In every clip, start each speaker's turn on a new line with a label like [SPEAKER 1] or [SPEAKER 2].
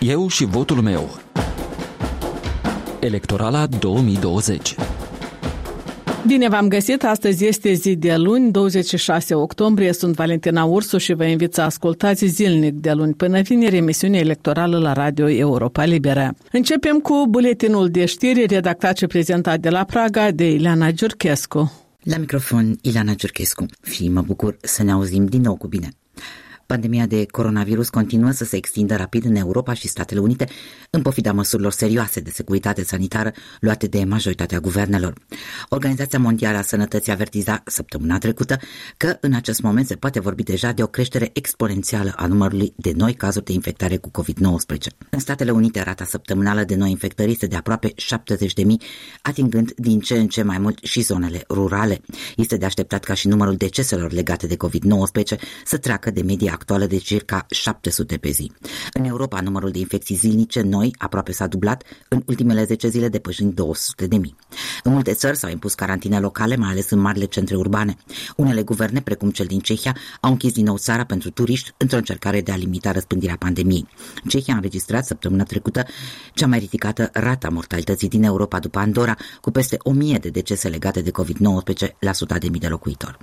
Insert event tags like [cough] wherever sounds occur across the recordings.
[SPEAKER 1] Eu și votul meu. Electorala 2020
[SPEAKER 2] Bine v-am găsit! Astăzi este zi de luni, 26 octombrie. Sunt Valentina Ursu și vă invit să ascultați zilnic de luni până vineri emisiunea electorală la Radio Europa Liberă. Începem cu buletinul de știri redactat și prezentat de la Praga de Ileana Giurchescu.
[SPEAKER 3] La microfon, Ileana Giurchescu. Și mă bucur să ne auzim din nou cu bine. Pandemia de coronavirus continuă să se extindă rapid în Europa și Statele Unite, în pofida măsurilor serioase de securitate sanitară luate de majoritatea guvernelor. Organizația Mondială a Sănătății avertiza săptămâna trecută că în acest moment se poate vorbi deja de o creștere exponențială a numărului de noi cazuri de infectare cu COVID-19. În Statele Unite, rata săptămânală de noi infectări este de aproape 70.000, atingând din ce în ce mai mult și zonele rurale. Este de așteptat ca și numărul deceselor legate de COVID-19 să treacă de media actuală de circa 700 pe zi. În Europa, numărul de infecții zilnice noi aproape s-a dublat în ultimele 10 zile, depășind 200 de mii. În multe țări s-au impus carantine locale, mai ales în marile centre urbane. Unele guverne, precum cel din Cehia, au închis din nou țara pentru turiști într-o încercare de a limita răspândirea pandemiei. Cehia a înregistrat săptămâna trecută cea mai ridicată rata mortalității din Europa după Andorra, cu peste 1000 de decese legate de COVID-19 la 100 de mii de locuitori.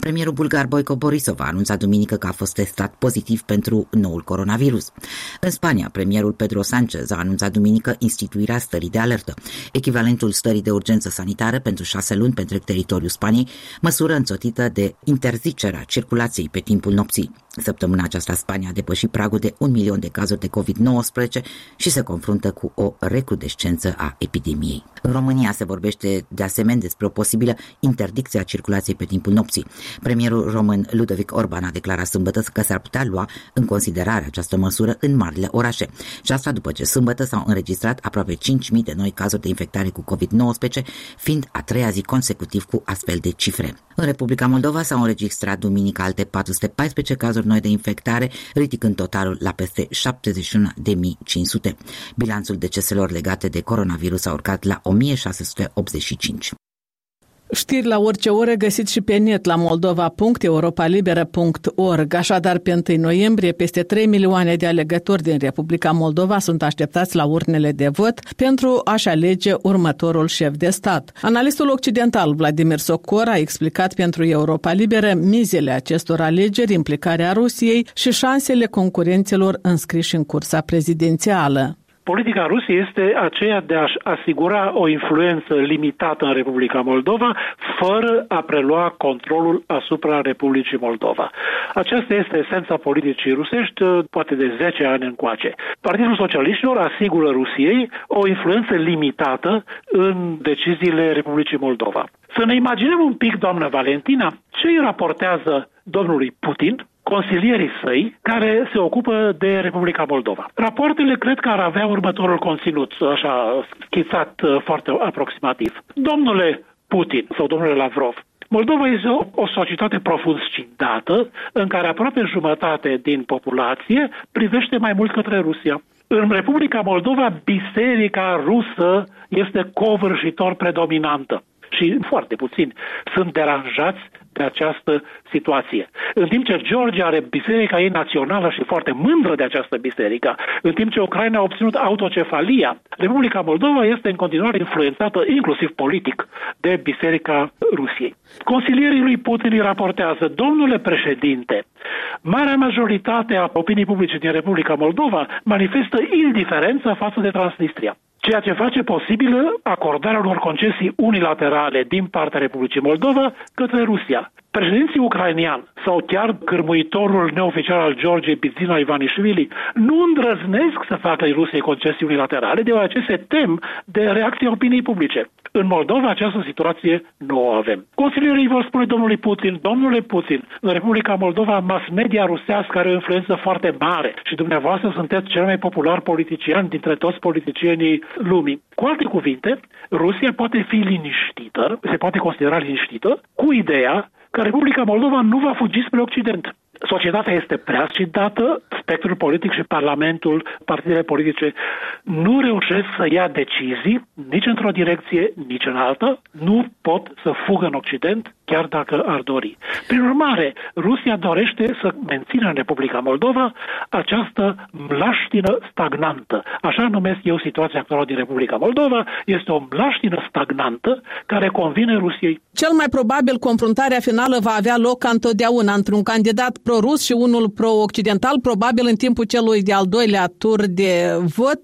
[SPEAKER 3] Premierul bulgar Boico Borisov a anunțat duminică că a fost testat testat pozitiv pentru noul coronavirus. În Spania, premierul Pedro Sánchez a anunțat duminică instituirea stării de alertă, echivalentul stării de urgență sanitară pentru șase luni pentru teritoriul Spaniei, măsură înțotită de interzicerea circulației pe timpul nopții. Săptămâna aceasta Spania a depășit pragul de un milion de cazuri de COVID-19 și se confruntă cu o recrudescență a epidemiei. În România se vorbește de asemenea despre o posibilă interdicție a circulației pe timpul nopții. Premierul român Ludovic Orban a declarat sâmbătă că s-ar putea lua în considerare această măsură în marile orașe. Și asta după ce sâmbătă s-au înregistrat aproape 5.000 de noi cazuri de infectare cu COVID-19, fiind a treia zi consecutiv cu astfel de cifre. În Republica Moldova s-au înregistrat duminică alte 414 cazuri noi de infectare, ridicând totalul la peste 71.500. Bilanțul deceselor legate de coronavirus a urcat la 1685.
[SPEAKER 2] Știri la orice oră găsiți și pe net la moldova.europalibera.org. Așadar, pe 1 noiembrie, peste 3 milioane de alegători din Republica Moldova sunt așteptați la urnele de vot pentru a-și alege următorul șef de stat. Analistul occidental Vladimir Socor a explicat pentru Europa Liberă mizele acestor alegeri, implicarea Rusiei și șansele concurenților înscriși în cursa prezidențială.
[SPEAKER 4] Politica Rusiei este aceea de a asigura o influență limitată în Republica Moldova, fără a prelua controlul asupra Republicii Moldova. Aceasta este esența politicii rusești, uh, poate de 10 ani încoace. Partidul Socialiștilor asigură Rusiei o influență limitată în deciziile Republicii Moldova. Să ne imaginăm un pic, doamnă Valentina, ce îi raportează domnului Putin, consilierii săi care se ocupă de Republica Moldova. Rapoartele cred că ar avea următorul conținut, așa schițat uh, foarte aproximativ. Domnule Putin sau domnule Lavrov, Moldova este o, o societate profund scindată, în care aproape jumătate din populație privește mai mult către Rusia. În Republica Moldova, biserica rusă este covârșitor predominantă și foarte puțini sunt deranjați de această situație. În timp ce Georgia are biserica ei națională și foarte mândră de această biserică, în timp ce Ucraina a obținut autocefalia, Republica Moldova este în continuare influențată, inclusiv politic, de biserica Rusiei. Consilierii lui Putin îi raportează, domnule președinte, marea majoritate a opinii publice din Republica Moldova manifestă indiferență față de Transnistria ceea ce face posibilă acordarea unor concesii unilaterale din partea Republicii Moldova către Rusia. Președinții ucrainian sau chiar cârmuitorul neoficial al Georgiei Bizina Ivanișvili nu îndrăznesc să facă Rusiei concesii unilaterale deoarece se tem de reacția opiniei publice. În Moldova această situație nu o avem. Consilierii vor spune domnului Putin, domnule Putin, în Republica Moldova mass media rusească are o influență foarte mare și dumneavoastră sunteți cel mai popular politician dintre toți politicienii lumii. Cu alte cuvinte, Rusia poate fi liniștită, se poate considera liniștită, cu ideea că Republica Moldova nu va fugi spre Occident. Societatea este prea scindată, spectrul politic și Parlamentul, partidele politice, nu reușesc să ia decizii nici într-o direcție, nici în alta, nu pot să fugă în Occident, chiar dacă ar dori. Prin urmare, Rusia dorește să mențină în Republica Moldova această mlaștină stagnantă. Așa numesc eu situația actuală din Republica Moldova, este o mlaștină stagnantă care convine Rusiei.
[SPEAKER 2] Cel mai probabil confruntarea finală va avea loc ca întotdeauna între un candidat pro-rus și unul pro-occidental, probabil în timpul celui de-al doilea tur de vot.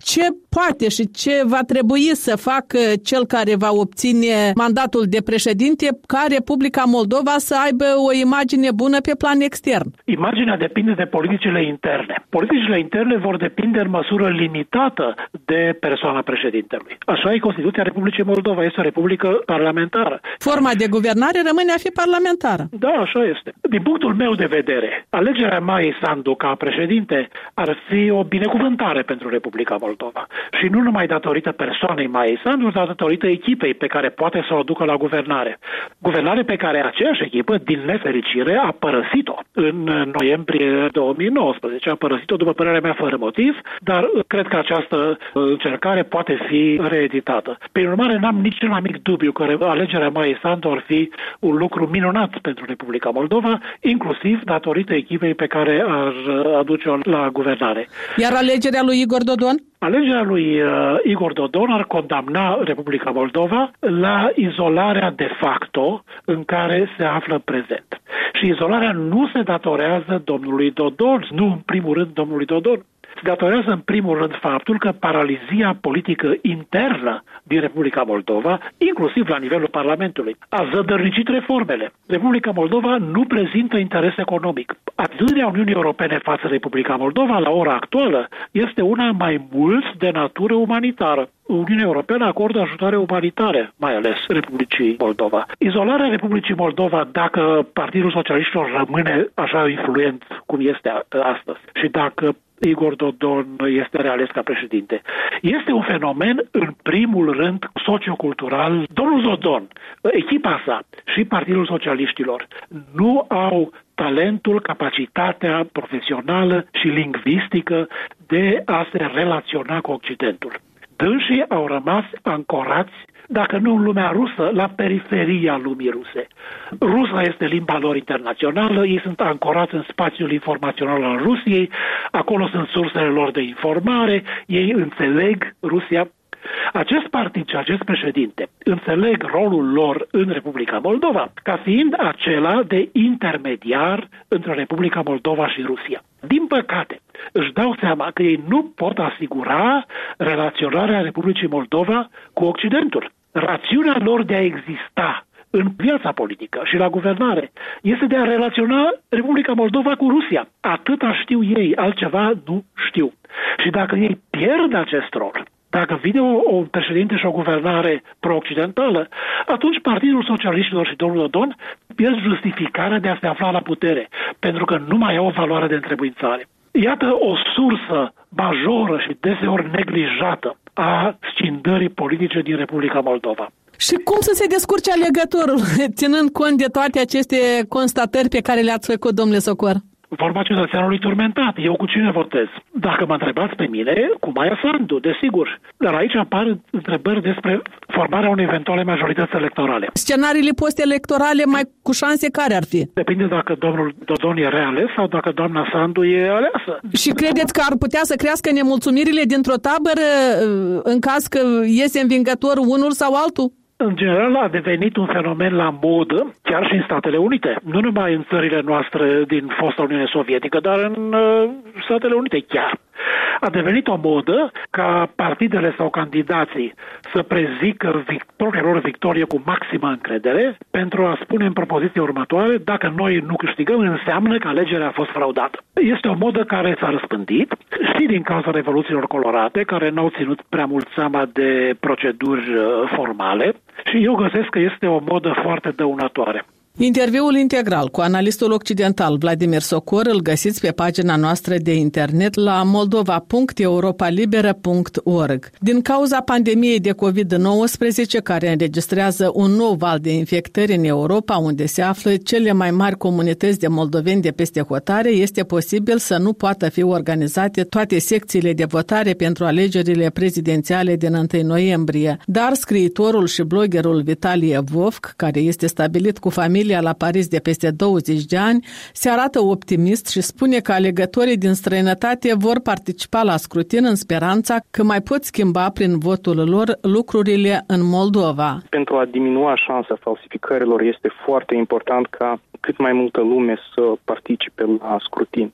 [SPEAKER 2] Ce poate și ce va trebui să facă cel care va obține mandatul de președinte ca Republica Moldova să aibă o imagine bună pe plan extern?
[SPEAKER 4] Imaginea depinde de politicile interne. Politicile interne vor depinde în măsură limitată de persoana președintelui. Așa e Constituția Republicii Moldova, este o republică parlamentară.
[SPEAKER 2] Forma de guvernare rămâne a fi parlamentară.
[SPEAKER 4] Da, așa este. Din punctul meu de vedere, alegerea Mai Sandu ca președinte ar fi o binecuvântare pentru Republica Moldova. Și nu numai datorită persoanei Mai Sandu, dar datorită echipei pe care poate să o ducă la guvernare. Guvernare pe care aceeași echipă, din nefericire, a părăsit-o în noiembrie 2019. A părăsit-o, după părerea mea, fără motiv, dar cred că această încercare poate fi reeditată. Prin urmare, n-am nici cel mai mic dubiu că alegerea Mai Sandu ar fi un lucru minunat pentru Republica Moldova, inclusiv datorită echipei pe care ar aduce-o la guvernare.
[SPEAKER 2] Iar alegerea lui Igor Dodon?
[SPEAKER 4] Alegerea lui uh, Igor Dodon ar condamna Republica Moldova la izolarea de facto în care se află prezent. Și izolarea nu se datorează domnului Dodon, nu în primul rând domnului Dodon, se datorează în primul rând faptul că paralizia politică internă din Republica Moldova, inclusiv la nivelul Parlamentului, a zădărnicit reformele. Republica Moldova nu prezintă interes economic. Atitudinea Uniunii Europene față de Republica Moldova la ora actuală este una mai mult de natură umanitară. Uniunea Europeană acordă ajutoare umanitare, mai ales Republicii Moldova. Izolarea Republicii Moldova, dacă Partidul Socialiștilor rămâne așa influent cum este astăzi și dacă Igor Dodon este reales ca președinte. Este un fenomen, în primul rând, sociocultural. Domnul Dodon, echipa sa și Partidul Socialiștilor nu au talentul, capacitatea profesională și lingvistică de a se relaționa cu Occidentul. Dânsii au rămas ancorați dacă nu în lumea rusă, la periferia lumii ruse. Rusa este limba lor internațională, ei sunt ancorați în spațiul informațional al Rusiei, acolo sunt sursele lor de informare, ei înțeleg Rusia acest partid și acest președinte înțeleg rolul lor în Republica Moldova ca fiind acela de intermediar între Republica Moldova și Rusia. Din păcate, își dau seama că ei nu pot asigura relaționarea Republicii Moldova cu Occidentul. Rațiunea lor de a exista în viața politică și la guvernare este de a relaționa Republica Moldova cu Rusia. Atâta știu ei, altceva nu știu. Și dacă ei pierd acest rol, dacă vine o, o președinte și o guvernare pro-occidentală, atunci Partidul Socialiștilor și domnul Dodon pierd justificarea de a se afla la putere, pentru că nu mai au o valoare de întrebuințare. Iată o sursă majoră și deseori neglijată a scindării politice din Republica Moldova.
[SPEAKER 2] Și cum să se descurce alegătorul, [laughs] ținând cont de toate aceste constatări pe care le-ați făcut, domnule Socor?
[SPEAKER 4] Vorba cetățeanului turmentat. Eu cu cine votez? Dacă mă întrebați pe mine, cu Maia Sandu, desigur. Dar aici apar întrebări despre formarea unei eventuale majorități electorale.
[SPEAKER 2] Scenariile post-electorale mai cu șanse care ar fi?
[SPEAKER 4] Depinde dacă domnul Dodon e reales sau dacă doamna Sandu e aleasă.
[SPEAKER 2] Și credeți că ar putea să crească nemulțumirile dintr-o tabără în caz că iese învingător unul sau altul?
[SPEAKER 4] În general a devenit un fenomen la modă, chiar și în Statele Unite, nu numai în țările noastre din fosta Uniune Sovietică, dar în uh, Statele Unite chiar. A devenit o modă ca partidele sau candidații să prezică propria lor victorie cu maximă încredere pentru a spune în propoziția următoare, dacă noi nu câștigăm, înseamnă că alegerea a fost fraudată. Este o modă care s-a răspândit și din cauza revoluțiilor colorate, care n-au ținut prea mult seama de proceduri uh, formale și eu găsesc că este o modă foarte dăunătoare.
[SPEAKER 2] Interviul integral cu analistul occidental Vladimir Socor îl găsiți pe pagina noastră de internet la moldova.europalibera.org. Din cauza pandemiei de COVID-19 care înregistrează un nou val de infectări în Europa, unde se află cele mai mari comunități de moldoveni de peste hotare, este posibil să nu poată fi organizate toate secțiile de votare pentru alegerile prezidențiale din 1 noiembrie. Dar scriitorul și bloggerul Vitalie Vovc, care este stabilit cu familie familia la Paris de peste 20 de ani, se arată optimist și spune că alegătorii din străinătate vor participa la scrutin în speranța că mai pot schimba prin votul lor lucrurile în Moldova.
[SPEAKER 5] Pentru a diminua șansa falsificărilor este foarte important ca cât mai multă lume să participe la scrutin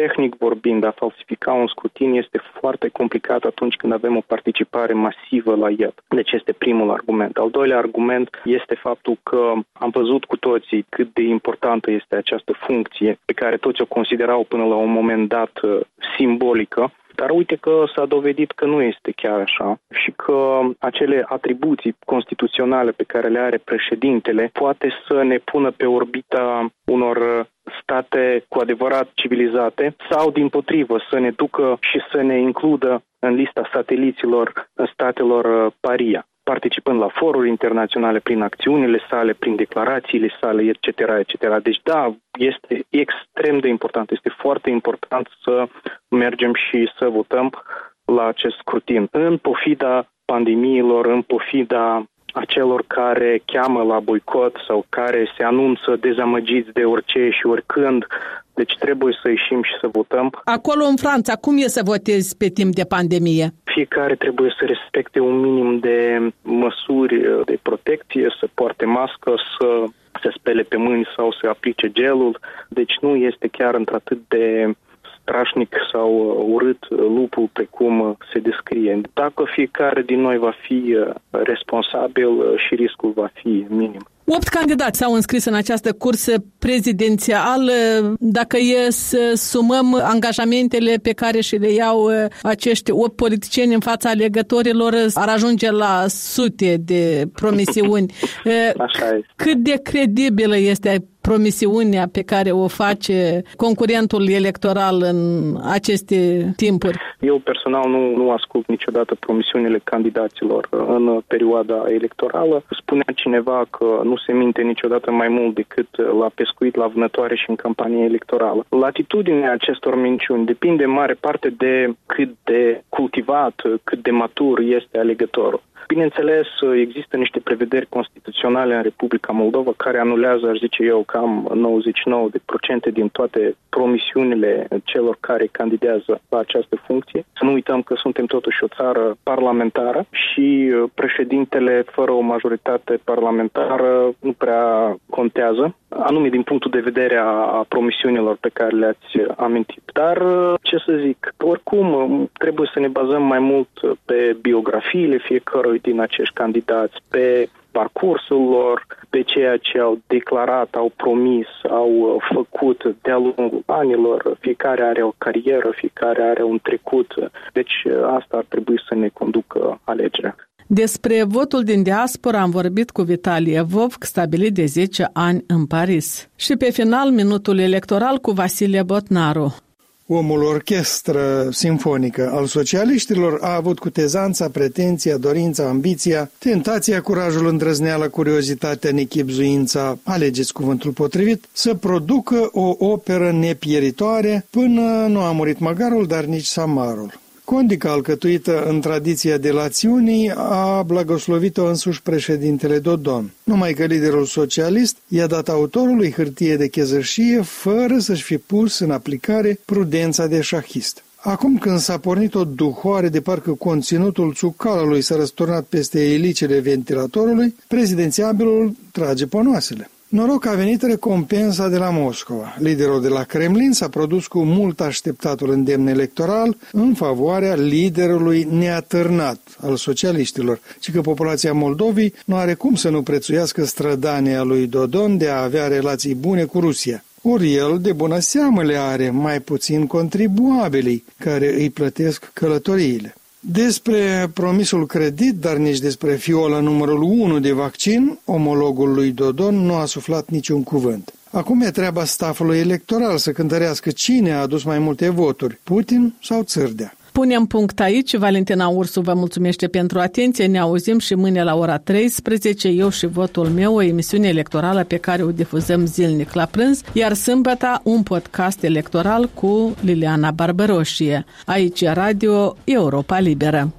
[SPEAKER 5] tehnic vorbind, a falsifica un scrutin este foarte complicat atunci când avem o participare masivă la el. Deci este primul argument. Al doilea argument este faptul că am văzut cu toții cât de importantă este această funcție pe care toți o considerau până la un moment dat uh, simbolică dar uite că s-a dovedit că nu este chiar așa și că acele atribuții constituționale pe care le are președintele poate să ne pună pe orbita unor state cu adevărat civilizate sau, din potrivă, să ne ducă și să ne includă în lista sateliților statelor paria participând la foruri internaționale prin acțiunile sale, prin declarațiile sale, etc., etc. Deci, da, este extrem de important, este foarte important să mergem și să votăm la acest scrutin. În pofida pandemiilor, în pofida acelor care cheamă la boicot sau care se anunță dezamăgiți de orice și oricând. Deci trebuie să ieșim și să votăm.
[SPEAKER 2] Acolo în Franța, cum e să votezi pe timp de pandemie?
[SPEAKER 5] Fiecare trebuie să respecte un minim de măsuri de protecție, să poarte mască, să se spele pe mâini sau să aplice gelul. Deci nu este chiar într-atât de strașnic sau uh, urât uh, lupul precum uh, se descrie. Dacă fiecare din noi va fi responsabil și riscul va fi minim.
[SPEAKER 2] Opt candidați s-au înscris în această cursă prezidențială. Dacă e să sumăm angajamentele pe care și le iau acești opt politicieni în fața alegătorilor, ar ajunge la sute de promisiuni. [laughs]
[SPEAKER 5] Așa este.
[SPEAKER 2] Cât de credibilă este promisiunea pe care o face concurentul electoral în aceste timpuri?
[SPEAKER 5] Eu personal nu, nu ascult niciodată promisiunile candidaților în perioada electorală. Spunea cineva că nu se minte niciodată mai mult decât la pescuit, la vânătoare și în campanie electorală. Latitudinea acestor minciuni depinde în mare parte de cât de cultivat, cât de matur este alegătorul. Bineînțeles, există niște prevederi constituționale în Republica Moldova care anulează, aș zice eu, cam 99% din toate promisiunile celor care candidează la această funcție. Să nu uităm că suntem totuși o țară parlamentară și uh, președintele fără o majoritate parlamentară nu prea contează anume din punctul de vedere a promisiunilor pe care le-ați amintit. Dar, uh, ce să zic, oricum uh, trebuie să ne bazăm mai mult pe biografiile fiecărui din acești candidați, pe parcursul lor, pe ceea ce au declarat, au promis, au uh, făcut de-a lungul anilor. Fiecare are o carieră, fiecare are un trecut. Deci asta ar trebui să ne conducă alegerea.
[SPEAKER 2] Despre votul din diaspora am vorbit cu Vitalie Vovc, stabilit de 10 ani în Paris. Și pe final, minutul electoral cu Vasile Botnaru.
[SPEAKER 6] Omul orchestră simfonică al socialiștilor a avut cutezanța, pretenția, dorința, ambiția, tentația, curajul, îndrăzneala, curiozitatea, nechipzuința, alegeți cuvântul potrivit, să producă o operă nepieritoare până nu a murit măgarul, dar nici samarul. Condica alcătuită în tradiția delațiunii a blagoslovit-o însuși președintele Dodon, numai că liderul socialist i-a dat autorului hârtie de chezășie fără să-și fi pus în aplicare prudența de șahist. Acum când s-a pornit o duhoare de parcă conținutul țucalului s-a răsturnat peste elicele ventilatorului, prezidențiabilul trage ponoasele. Noroc a venit recompensa de la Moscova. Liderul de la Kremlin s-a produs cu mult așteptatul îndemn electoral în favoarea liderului neatârnat al socialiștilor, ci că populația Moldovei nu are cum să nu prețuiască strădania lui Dodon de a avea relații bune cu Rusia. Ori el de bună seamă le are mai puțin contribuabilii care îi plătesc călătoriile. Despre promisul credit, dar nici despre fiola numărul 1 de vaccin, omologul lui Dodon nu a suflat niciun cuvânt. Acum e treaba stafului electoral să cântărească cine a adus mai multe voturi, Putin sau Țârdea.
[SPEAKER 2] Punem punct aici. Valentina Ursu vă mulțumește pentru atenție. Ne auzim și mâine la ora 13. Eu și votul meu, o emisiune electorală pe care o difuzăm zilnic la prânz, iar sâmbătă un podcast electoral cu Liliana Barbaroșie. Aici Radio Europa Liberă.